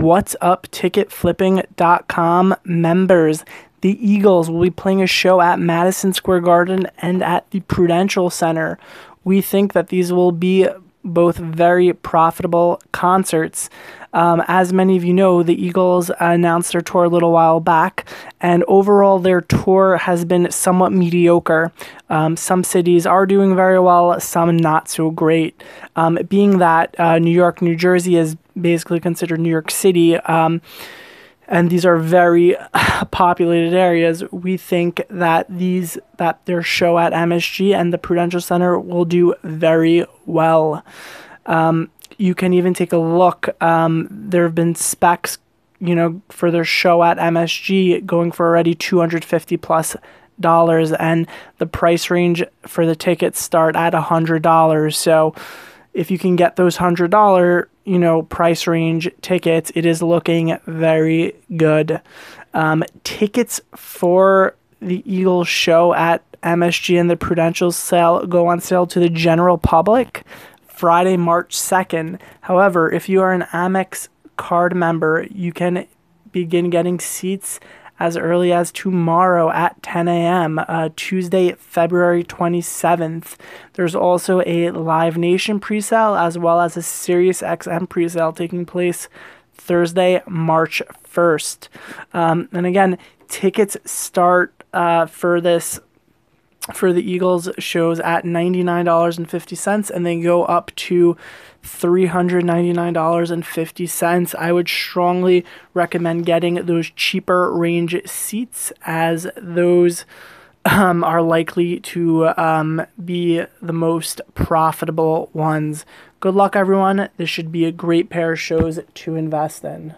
whatsupticketflipping.com members. The Eagles will be playing a show at Madison Square Garden and at the Prudential Center. We think that these will be both very profitable concerts. Um, as many of you know, the Eagles announced their tour a little while back, and overall, their tour has been somewhat mediocre. Um, some cities are doing very well, some not so great. Um, being that uh, New York, New Jersey is basically considered New York City. And these are very populated areas. We think that these that their show at MSG and the Prudential Center will do very well. Um, you can even take a look. Um, there have been specs, you know, for their show at MSG going for already two hundred fifty plus dollars, and the price range for the tickets start at hundred dollars. So if you can get those hundred dollar you know price range tickets. It is looking very good. Um, tickets for the eagles show at msg and the prudential sale go on sale to the general public friday march 2nd however if you are an amex card member you can begin getting seats as early as tomorrow at 10 a.m., uh, Tuesday, February 27th. There's also a Live Nation presale as well as a Sirius XM presale taking place Thursday, March 1st. Um, and again, tickets start uh, for this for the Eagles shows at $99.50 and they go up to $399.50. I would strongly recommend getting those cheaper range seats as those um, are likely to um, be the most profitable ones. Good luck, everyone. This should be a great pair of shows to invest in.